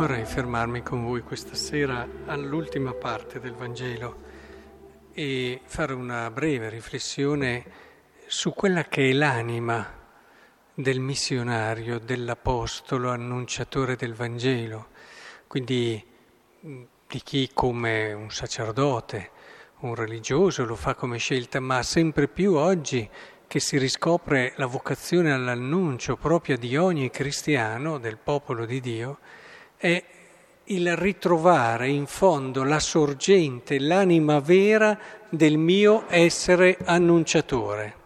Vorrei fermarmi con voi questa sera all'ultima parte del Vangelo e fare una breve riflessione su quella che è l'anima del missionario, dell'apostolo, annunciatore del Vangelo, quindi di chi come un sacerdote, un religioso lo fa come scelta, ma sempre più oggi che si riscopre la vocazione all'annuncio propria di ogni cristiano, del popolo di Dio, è il ritrovare in fondo la sorgente, l'anima vera del mio essere annunciatore.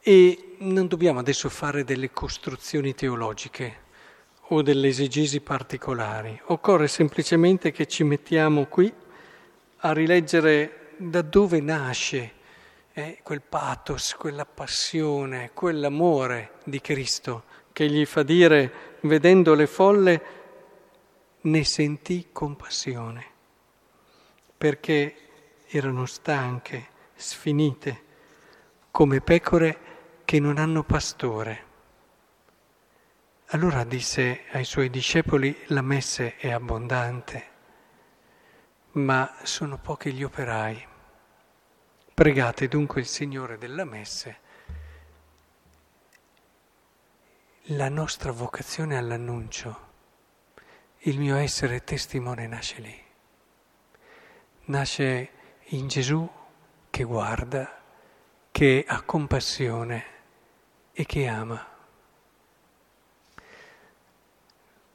E non dobbiamo adesso fare delle costruzioni teologiche o delle esegesi particolari, occorre semplicemente che ci mettiamo qui a rileggere da dove nasce eh, quel pathos, quella passione, quell'amore di Cristo che gli fa dire vedendo le folle, ne sentì compassione, perché erano stanche, sfinite, come pecore che non hanno pastore. Allora disse ai suoi discepoli, la messe è abbondante, ma sono pochi gli operai. Pregate dunque il Signore della messe la nostra vocazione all'annuncio, il mio essere testimone nasce lì. Nasce in Gesù che guarda, che ha compassione e che ama.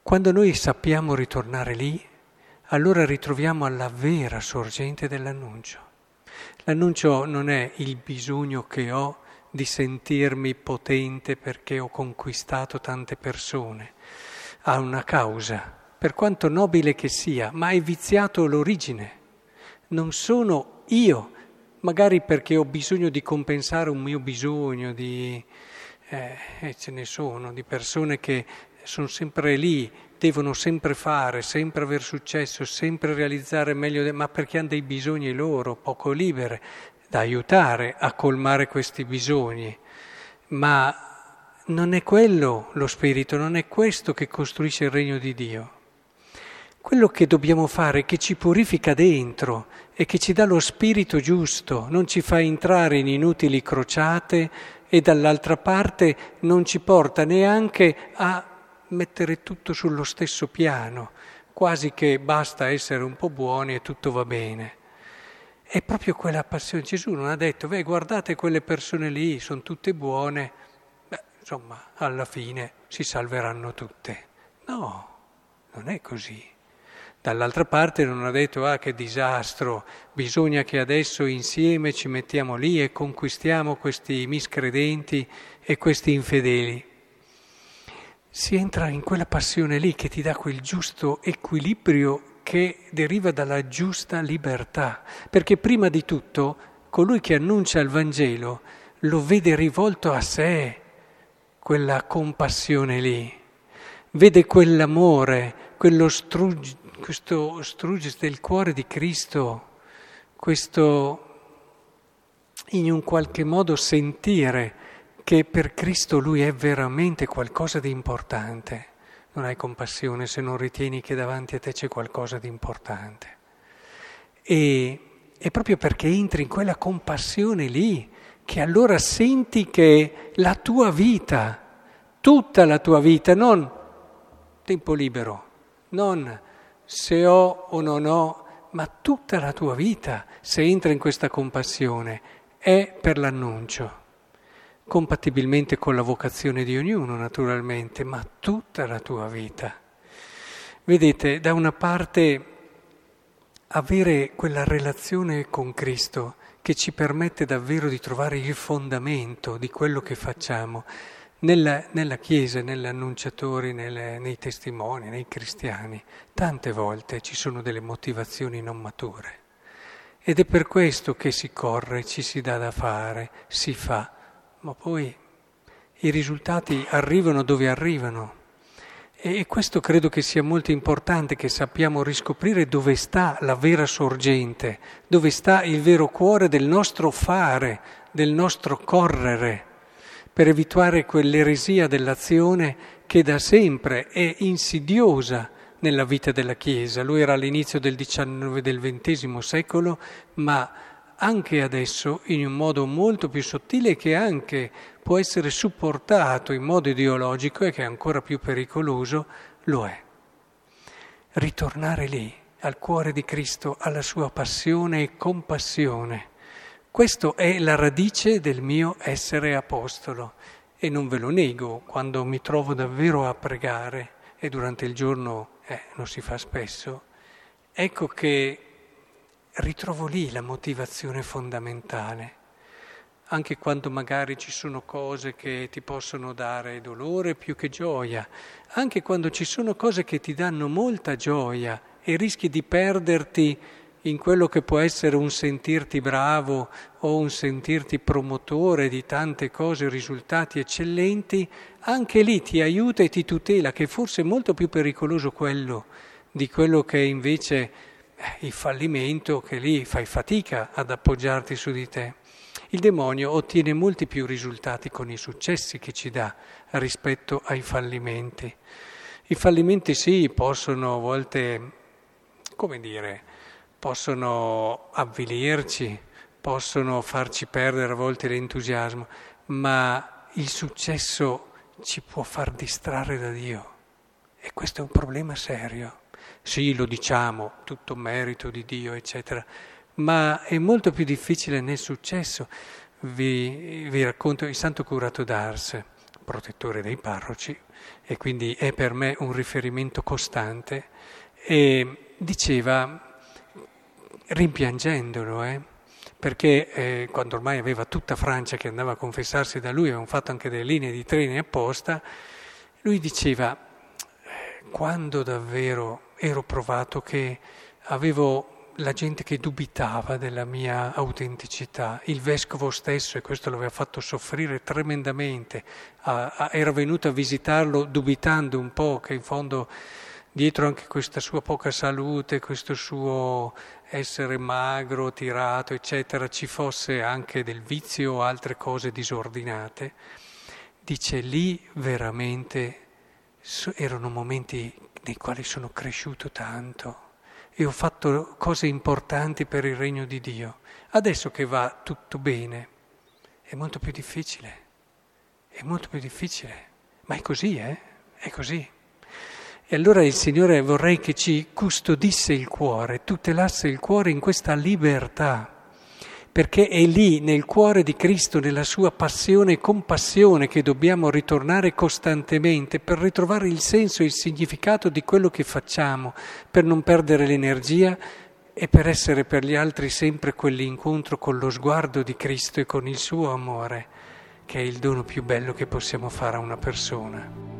Quando noi sappiamo ritornare lì, allora ritroviamo alla vera sorgente dell'annuncio. L'annuncio non è il bisogno che ho di sentirmi potente perché ho conquistato tante persone. Ha una causa, per quanto nobile che sia, ma è viziato l'origine. Non sono io, magari perché ho bisogno di compensare un mio bisogno, di, eh, e ce ne sono, di persone che sono sempre lì, devono sempre fare, sempre aver successo, sempre realizzare meglio, ma perché hanno dei bisogni loro, poco libere, da aiutare a colmare questi bisogni, ma non è quello lo spirito, non è questo che costruisce il regno di Dio. Quello che dobbiamo fare che ci purifica dentro e che ci dà lo spirito giusto, non ci fa entrare in inutili crociate e dall'altra parte non ci porta neanche a mettere tutto sullo stesso piano, quasi che basta essere un po' buoni e tutto va bene. È proprio quella passione. Gesù non ha detto, beh, guardate quelle persone lì, sono tutte buone, beh, insomma, alla fine si salveranno tutte. No, non è così. Dall'altra parte non ha detto, ah, che disastro, bisogna che adesso insieme ci mettiamo lì e conquistiamo questi miscredenti e questi infedeli. Si entra in quella passione lì che ti dà quel giusto equilibrio che deriva dalla giusta libertà, perché prima di tutto colui che annuncia il Vangelo lo vede rivolto a sé, quella compassione lì, vede quell'amore, quello strugge, questo strugge del cuore di Cristo, questo in un qualche modo sentire che per Cristo lui è veramente qualcosa di importante non hai compassione se non ritieni che davanti a te c'è qualcosa di importante. E è proprio perché entri in quella compassione lì che allora senti che la tua vita, tutta la tua vita, non tempo libero, non se ho o non ho, ma tutta la tua vita, se entra in questa compassione, è per l'annuncio compatibilmente con la vocazione di ognuno naturalmente, ma tutta la tua vita. Vedete, da una parte avere quella relazione con Cristo che ci permette davvero di trovare il fondamento di quello che facciamo nella, nella Chiesa, negli annunciatori, nelle, nei testimoni, nei cristiani. Tante volte ci sono delle motivazioni non mature ed è per questo che si corre, ci si dà da fare, si fa ma poi i risultati arrivano dove arrivano. E questo credo che sia molto importante che sappiamo riscoprire dove sta la vera sorgente, dove sta il vero cuore del nostro fare, del nostro correre. per evitare quell'eresia dell'azione che da sempre è insidiosa nella vita della Chiesa. Lui era all'inizio del XIX del XX secolo, ma anche adesso in un modo molto più sottile che anche può essere supportato in modo ideologico e che è ancora più pericoloso, lo è. Ritornare lì, al cuore di Cristo, alla sua passione e compassione. Questo è la radice del mio essere apostolo e non ve lo nego quando mi trovo davvero a pregare e durante il giorno eh, non si fa spesso, ecco che ritrovo lì la motivazione fondamentale. Anche quando magari ci sono cose che ti possono dare dolore più che gioia, anche quando ci sono cose che ti danno molta gioia e rischi di perderti in quello che può essere un sentirti bravo o un sentirti promotore di tante cose, risultati eccellenti, anche lì ti aiuta e ti tutela, che forse è molto più pericoloso quello di quello che invece il fallimento, che lì fai fatica ad appoggiarti su di te. Il demonio ottiene molti più risultati con i successi che ci dà rispetto ai fallimenti. I fallimenti sì, possono a volte, come dire, possono avvilirci, possono farci perdere a volte l'entusiasmo, ma il successo ci può far distrarre da Dio. E questo è un problema serio. Sì, lo diciamo, tutto merito di Dio, eccetera, ma è molto più difficile nel successo. Vi, vi racconto il Santo Curato d'Ars, protettore dei parroci, e quindi è per me un riferimento costante, e diceva rimpiangendolo, eh? perché eh, quando ormai aveva tutta Francia che andava a confessarsi da lui, avevano fatto anche delle linee di treni apposta, lui diceva, eh, quando davvero ero provato che avevo la gente che dubitava della mia autenticità, il vescovo stesso, e questo l'aveva fatto soffrire tremendamente, era venuto a visitarlo dubitando un po' che in fondo dietro anche questa sua poca salute, questo suo essere magro, tirato, eccetera, ci fosse anche del vizio o altre cose disordinate, dice lì veramente erano momenti nei quali sono cresciuto tanto e ho fatto cose importanti per il regno di Dio. Adesso che va tutto bene, è molto più difficile, è molto più difficile, ma è così, eh? È così. E allora il Signore vorrei che ci custodisse il cuore, tutelasse il cuore in questa libertà, perché è lì nel cuore di Cristo, nella sua passione e compassione che dobbiamo ritornare costantemente per ritrovare il senso e il significato di quello che facciamo, per non perdere l'energia e per essere per gli altri sempre quell'incontro con lo sguardo di Cristo e con il suo amore, che è il dono più bello che possiamo fare a una persona.